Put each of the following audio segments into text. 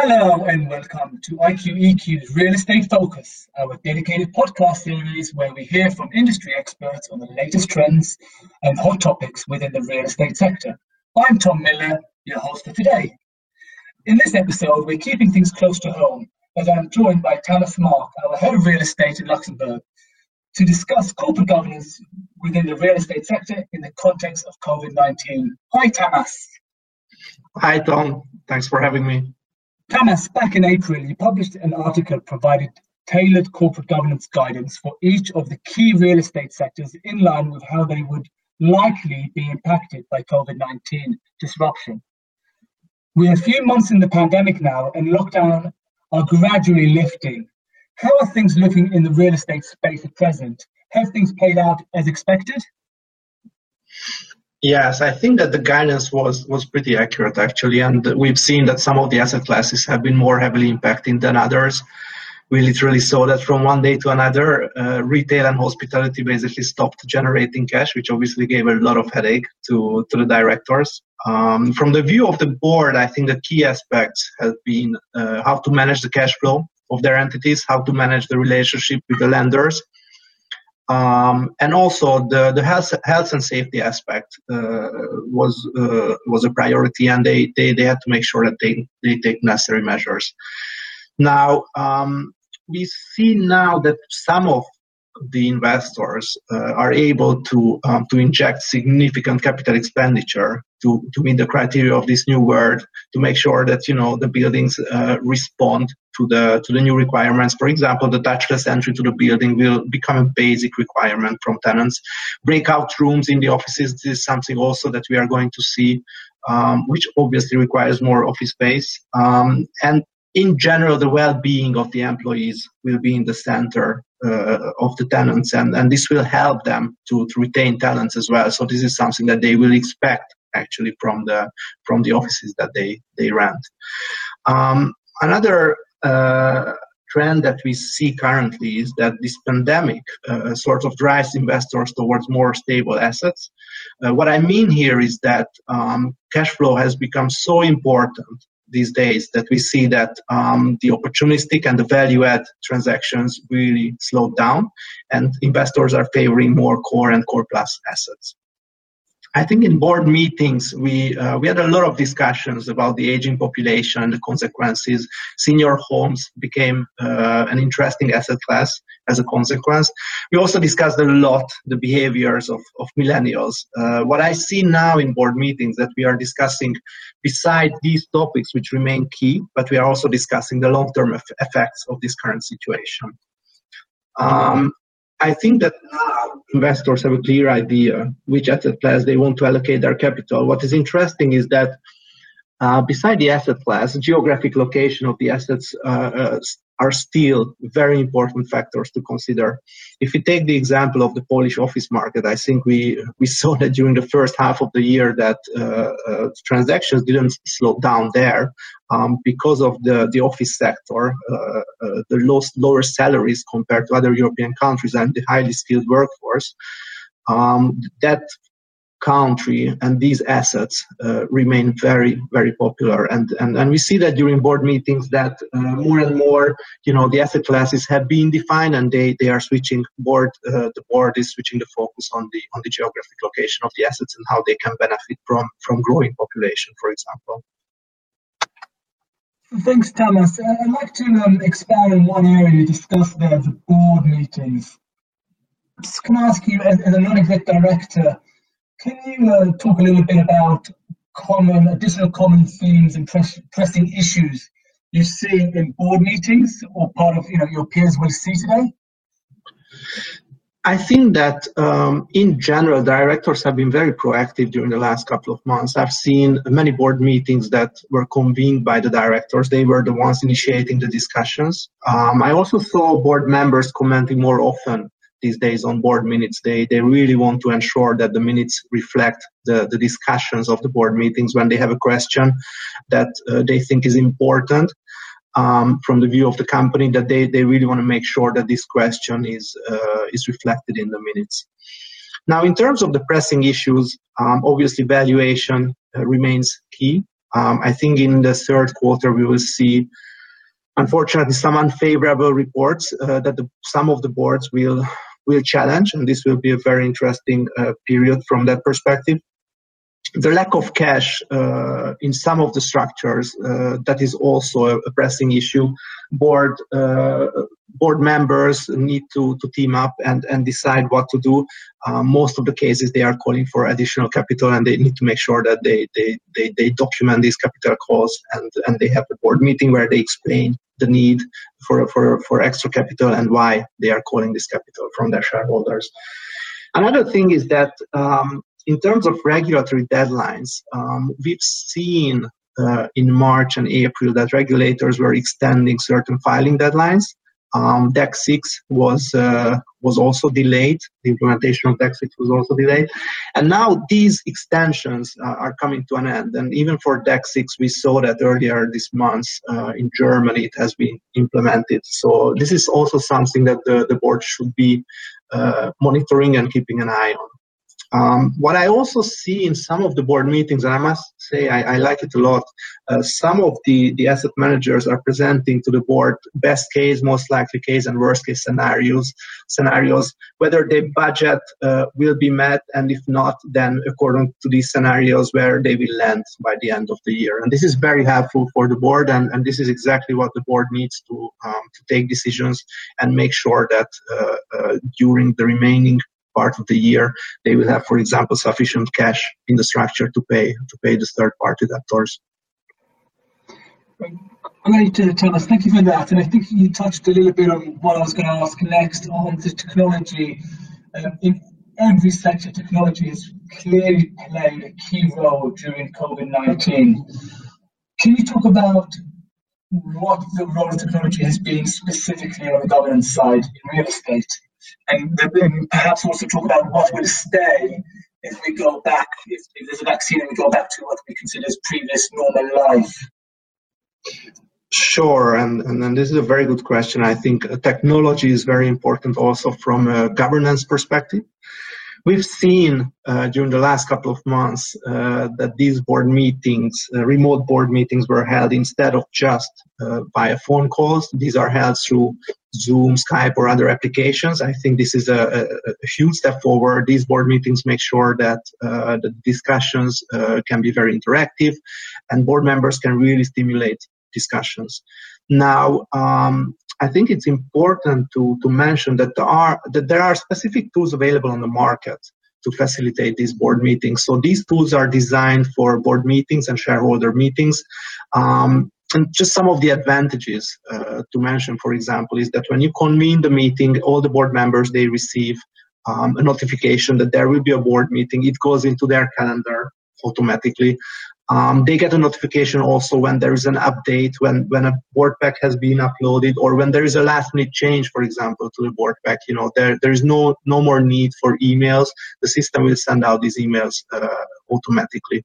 Hello and welcome to IQEQ's Real Estate Focus, our dedicated podcast series where we hear from industry experts on the latest trends and hot topics within the real estate sector. I'm Tom Miller, your host for today. In this episode, we're keeping things close to home as I'm joined by Thomas Mark, our head of real estate in Luxembourg, to discuss corporate governance within the real estate sector in the context of COVID 19. Hi, Thomas. Hi, Tom. Thanks for having me. Thomas, back in April, you published an article provided tailored corporate governance guidance for each of the key real estate sectors in line with how they would likely be impacted by COVID 19 disruption. We're a few months in the pandemic now, and lockdown are gradually lifting. How are things looking in the real estate space at present? Have things played out as expected? Yes, I think that the guidance was was pretty accurate actually, and we've seen that some of the asset classes have been more heavily impacted than others. We literally saw that from one day to another, uh, retail and hospitality basically stopped generating cash, which obviously gave a lot of headache to to the directors. Um, from the view of the board, I think the key aspects have been uh, how to manage the cash flow of their entities, how to manage the relationship with the lenders, um, and also the, the health, health and safety aspect uh, was uh, was a priority, and they, they, they had to make sure that they, they take necessary measures. Now um, we see now that some of the investors uh, are able to um, to inject significant capital expenditure to, to meet the criteria of this new world to make sure that you know the buildings uh, respond to the to the new requirements. For example the touchless entry to the building will become a basic requirement from tenants. Breakout rooms in the offices this is something also that we are going to see um, which obviously requires more office space. Um, and in general, the well-being of the employees will be in the center uh, of the tenants, and, and this will help them to, to retain talents as well. So this is something that they will expect actually from the from the offices that they they rent. Um, another uh, trend that we see currently is that this pandemic uh, sort of drives investors towards more stable assets. Uh, what I mean here is that um, cash flow has become so important these days that we see that um, the opportunistic and the value add transactions really slowed down and investors are favoring more core and core plus assets. I think in board meetings we uh, we had a lot of discussions about the aging population and the consequences. Senior homes became uh, an interesting asset class as a consequence. We also discussed a lot the behaviors of, of millennials. Uh, what I see now in board meetings that we are discussing, beside these topics which remain key, but we are also discussing the long-term effects of this current situation. Um, I think that investors have a clear idea which asset class they want to allocate their capital. What is interesting is that uh, beside the asset class, geographic location of the assets uh, uh, are still very important factors to consider. If we take the example of the Polish office market, I think we we saw that during the first half of the year that uh, uh, transactions didn't slow down there um, because of the, the office sector, uh, uh the low, lower salaries compared to other European countries and the highly skilled workforce. Um, that country and these assets uh, remain very very popular and, and and we see that during board meetings that uh, more and more you know the asset classes have been defined and they they are switching board uh, the board is switching the focus on the on the geographic location of the assets and how they can benefit from from growing population for example Thanks, Thomas. Uh, I'd like to um, expand on one area you discussed there, the board meetings. Just can I ask you, as, as a non-exec director, can you uh, talk a little bit about common, additional common themes and press, pressing issues you see in board meetings or part of you know your peers will see today? I think that um, in general, directors have been very proactive during the last couple of months. I've seen many board meetings that were convened by the directors. They were the ones initiating the discussions. Um, I also saw board members commenting more often these days on board minutes. They, they really want to ensure that the minutes reflect the, the discussions of the board meetings when they have a question that uh, they think is important. Um, from the view of the company that they, they really want to make sure that this question is uh, is reflected in the minutes. Now, in terms of the pressing issues, um, obviously valuation uh, remains key. Um, I think in the third quarter we will see, unfortunately, some unfavorable reports uh, that the, some of the boards will will challenge, and this will be a very interesting uh, period from that perspective the lack of cash uh, in some of the structures uh, that is also a, pressing issue. Board uh, board members need to, to team up and, and decide what to do. Uh, most of the cases they are calling for additional capital and they need to make sure that they, they, they, they document these capital calls and, and they have a board meeting where they explain the need for, for, for extra capital and why they are calling this capital from their shareholders. Another thing is that um, in terms of regulatory deadlines, um, we've seen uh, in March and April that regulators were extending certain filing deadlines. Um, DAC 6 was uh, was also delayed. The implementation of DAC 6 was also delayed, and now these extensions uh, are coming to an end. And even for DAC 6, we saw that earlier this month uh, in Germany it has been implemented. So this is also something that the, the board should be uh, monitoring and keeping an eye on. Um, what I also see in some of the board meetings, and I must say I, I like it a lot, uh, some of the, the asset managers are presenting to the board best case, most likely case, and worst case scenarios. Scenarios whether their budget uh, will be met, and if not, then according to these scenarios, where they will land by the end of the year. And this is very helpful for the board, and, and this is exactly what the board needs to um, to take decisions and make sure that uh, uh during the remaining part of the year, they will have, for example, sufficient cash in the structure to pay to pay the third party debtors. Great, uh, Thomas. Thank you for that. And I think you touched a little bit on what I was going to ask next on the technology. Um, in every sector, technology has clearly played a key role during COVID 19. Can you talk about what the role of technology has been specifically on the governance side in real estate? And then perhaps also talk about what will stay if we go back, if, if there's a vaccine and we go back to what we consider as previous normal life. Sure, and, and, and this is a very good question. I think uh, technology is very important also from a governance perspective. We've seen uh, during the last couple of months uh, that these board meetings, uh, remote board meetings, were held instead of just uh, via phone calls. These are held through Zoom, Skype, or other applications. I think this is a, a, a huge step forward. These board meetings make sure that uh, the discussions uh, can be very interactive and board members can really stimulate discussions. Now, um, I think it's important to, to mention that there are that there are specific tools available on the market to facilitate these board meetings. So these tools are designed for board meetings and shareholder meetings. Um, and just some of the advantages uh, to mention, for example, is that when you convene the meeting, all the board members they receive um, a notification that there will be a board meeting. It goes into their calendar automatically. Um, they get a notification also when there is an update, when, when a board pack has been uploaded, or when there is a last minute change, for example, to the board pack. You know, there, there is no, no more need for emails. The system will send out these emails uh, automatically.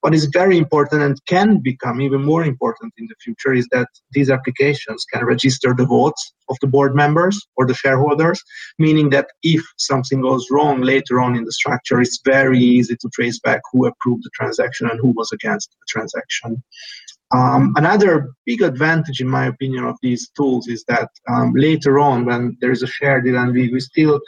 What is very important and can become even more important in the future is that these applications can register the votes of the board members or the shareholders, meaning that if something goes wrong later on in the structure, it's very easy to trace back who approved the transaction and who was against the transaction. Um, another big advantage, in my opinion, of these tools is that um, later on, when there is a share deal and we, we still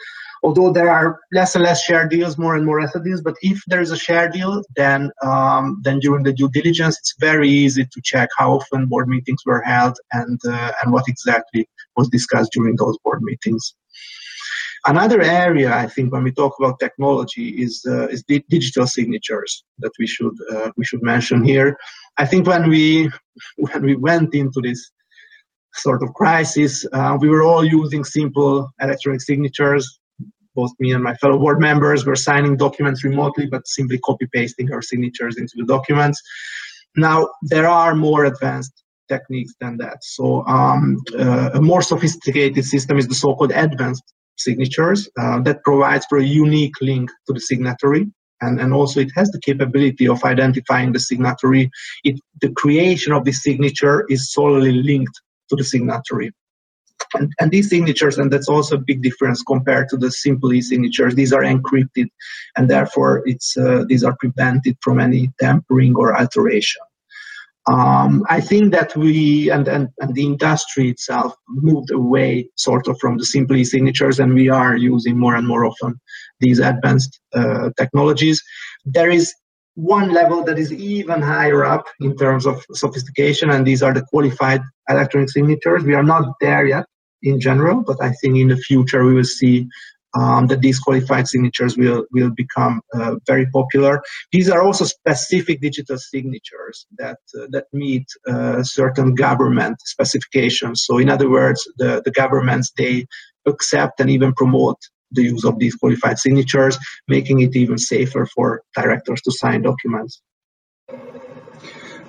although there are less and less share deals, more and more asset deals, but if there is a share deal, then um, then during the due diligence, it's very easy to check how often board meetings were held and uh, and what exactly was discussed during those board meetings. Another area I think when we talk about technology is uh, is the digital signatures that we should uh, we should mention here. I think when we when we went into this sort of crisis, uh, we were all using simple electronic signatures both me and my fellow board members were signing documents remotely, but simply copy pasting our signatures into the documents. Now, there are more advanced techniques than that. So, um, uh, a more sophisticated system is the so called advanced signatures uh, that provides for a unique link to the signatory. And, and also, it has the capability of identifying the signatory. It, the creation of the signature is solely linked to the signatory. And, and, these signatures, and that's also a big difference compared to the simple e-signatures, these are encrypted, and therefore it's uh, these are prevented from any tampering or alteration. Um, I think that we and, and, and the industry itself moved away sort of from the simple signatures, and we are using more and more often these advanced uh, technologies. There is one level that is even higher up in terms of sophistication, and these are the qualified electronic signatures. We are not there yet in general, but I think in the future we will see um, that these qualified signatures will will become uh, very popular. These are also specific digital signatures that uh, that meet uh, certain government specifications. So, in other words, the the governments they accept and even promote the use of these qualified signatures, making it even safer for directors to sign documents.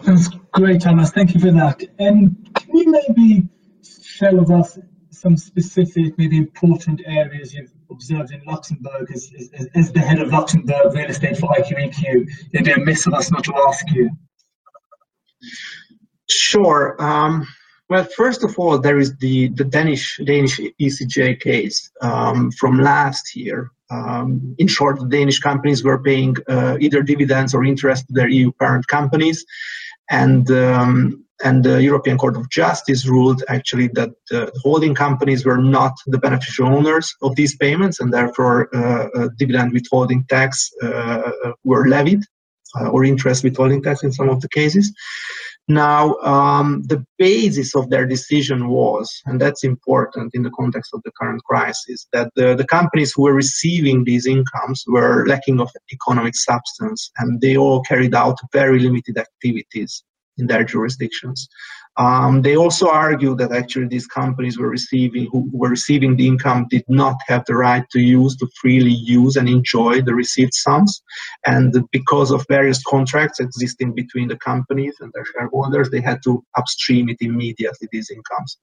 That's great, Thomas. Thank you for that. And can you maybe share with us some specific, maybe important areas you've observed in Luxembourg as, as, as the head of Luxembourg Real Estate for IQEQ? It'd be a miss of us not to ask you. Sure. Um, well, first of all, there is the, the Danish Danish ECJ case um, from last year. Um, in short, the Danish companies were paying uh, either dividends or interest to their EU parent companies, and um, and the European Court of Justice ruled actually that the holding companies were not the beneficial owners of these payments, and therefore uh, uh dividend withholding tax uh, were levied, uh, or interest withholding tax in some of the cases. Now, um, the basis of their decision was, and that's important in the context of the current crisis, that the, the companies who were receiving these incomes were lacking of economic substance and they all carried out very limited activities in their jurisdictions. Um, they also argue that actually these companies were receiving who were receiving the income did not have the right to use to freely use and enjoy the received sums, and because of various contracts existing between the companies and their shareholders, they had to upstream it immediately these incomes.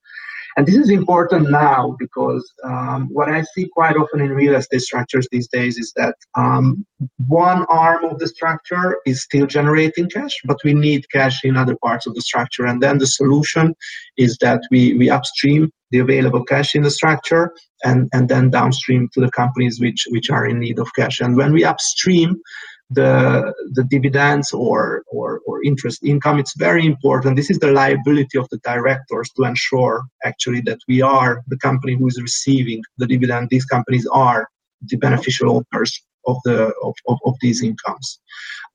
And this is important now because um, what I see quite often in real estate structures these days is that um, one arm of the structure is still generating cash, but we need cash in other parts of the structure. And then the solution is that we, we upstream the available cash in the structure and, and then downstream to the companies which, which are in need of cash. And when we upstream, the the dividends or, or or interest income it's very important. This is the liability of the directors to ensure actually that we are the company who is receiving the dividend. These companies are the beneficial owners of the of, of, of these incomes.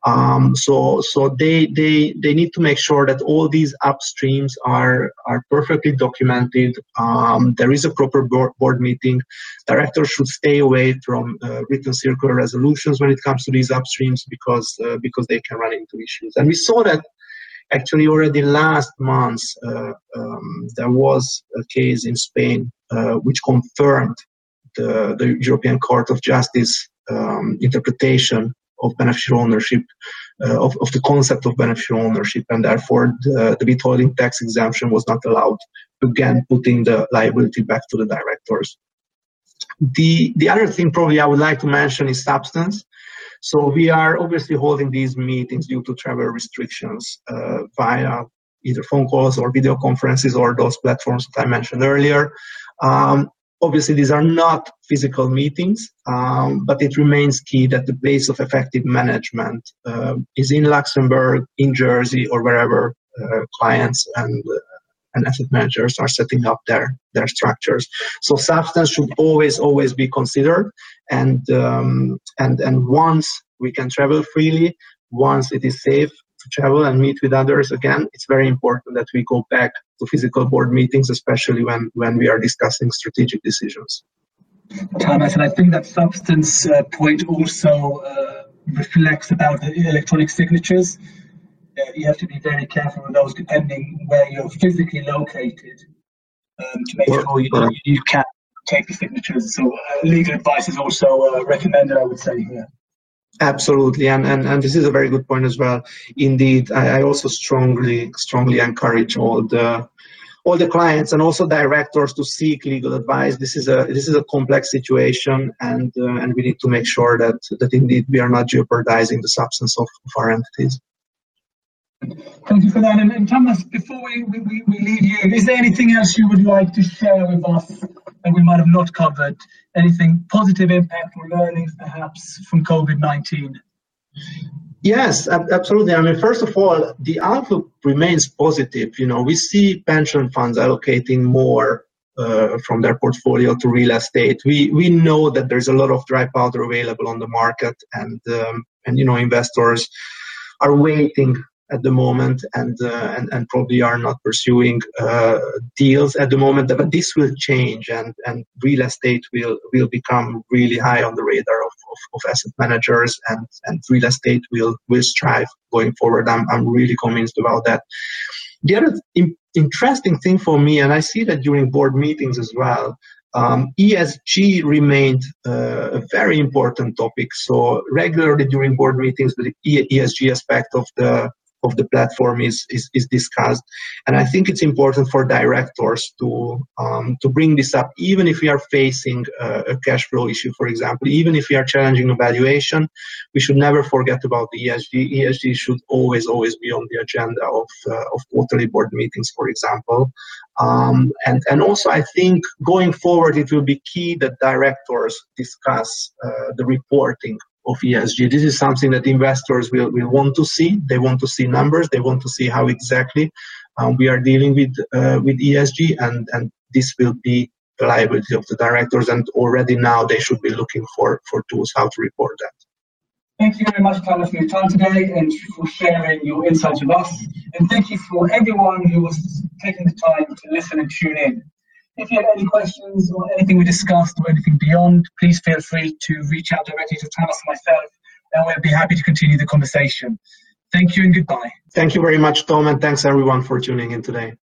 Um, so so they they they need to make sure that all these upstreams are are perfectly documented. Um, there is a proper board, board meeting. Directors should stay away from uh, written circular resolutions when it comes to these upstreams because uh, because they can run into issues. And we saw that actually already last month uh, um, there was a case in spain uh, which confirmed the, the European Court of Justice um, interpretation of beneficial ownership, uh, of, of the concept of beneficial ownership, and therefore the, the withholding tax exemption was not allowed, again putting the liability back to the directors. The, the other thing probably I would like to mention is substance. So we are obviously holding these meetings due to travel restrictions uh, via either phone calls or video conferences or those platforms that I mentioned earlier. Um, Obviously, these are not physical meetings, um, but it remains key that the base of effective management uh, is in Luxembourg, in Jersey, or wherever uh, clients and uh, and asset managers are setting up their their structures. So substance should always always be considered, and um, and and once we can travel freely, once it is safe, to travel and meet with others again, it's very important that we go back to physical board meetings, especially when, when we are discussing strategic decisions. Thomas, and I think that substance uh, point also uh, reflects about the electronic signatures. Uh, you have to be very careful with those depending where you're physically located um, to make sure you, you, you can take the signatures. So uh, legal advice is also uh, recommended, I would say here. Absolutely, and, and and this is a very good point as well. Indeed, I, I also strongly strongly encourage all the all the clients and also directors to seek legal advice. This is a this is a complex situation, and uh, and we need to make sure that that indeed we are not jeopardizing the substance of, of our entities. Thank you for that. And, and Thomas, before we, we, we leave you, is there anything else you would like to share with us that we might have not covered? Anything positive impact or learnings perhaps from COVID 19? Yes, absolutely. I mean, first of all, the outlook remains positive. You know, we see pension funds allocating more uh, from their portfolio to real estate. We we know that there's a lot of dry powder available on the market, and um, and you know investors are waiting at the moment and uh, and, and probably are not pursuing uh, deals at the moment but this will change and and real estate will will become really high on the radar of, of, of asset managers and and real estate will will strive going forward i'm, I'm really convinced about that the other in, interesting thing for me and i see that during board meetings as well um, ESG remained uh, a very important topic. So regularly during board meetings, the ESG aspect of the of the platform is, is, is discussed. And I think it's important for directors to, um, to bring this up, even if we are facing a, a cash flow issue, for example, even if we are challenging a valuation, we should never forget about the ESG. ESG should always, always be on the agenda of, uh, of quarterly board meetings, for example. Um, and, and also, I think going forward, it will be key that directors discuss uh, the reporting of ESG. This is something that investors will, will want to see. They want to see numbers. They want to see how exactly um, we are dealing with uh, with ESG, and and this will be the liability of the directors. And already now they should be looking for for tools how to report that. Thank you very much, Carlos, for your time today and for sharing your insights with us. And thank you for everyone who was taking the time to listen and tune in. If you have any questions or anything we discussed or anything beyond, please feel free to reach out directly to Thomas and myself, and we'll be happy to continue the conversation. Thank you and goodbye. Thank you very much, Tom, and thanks everyone for tuning in today.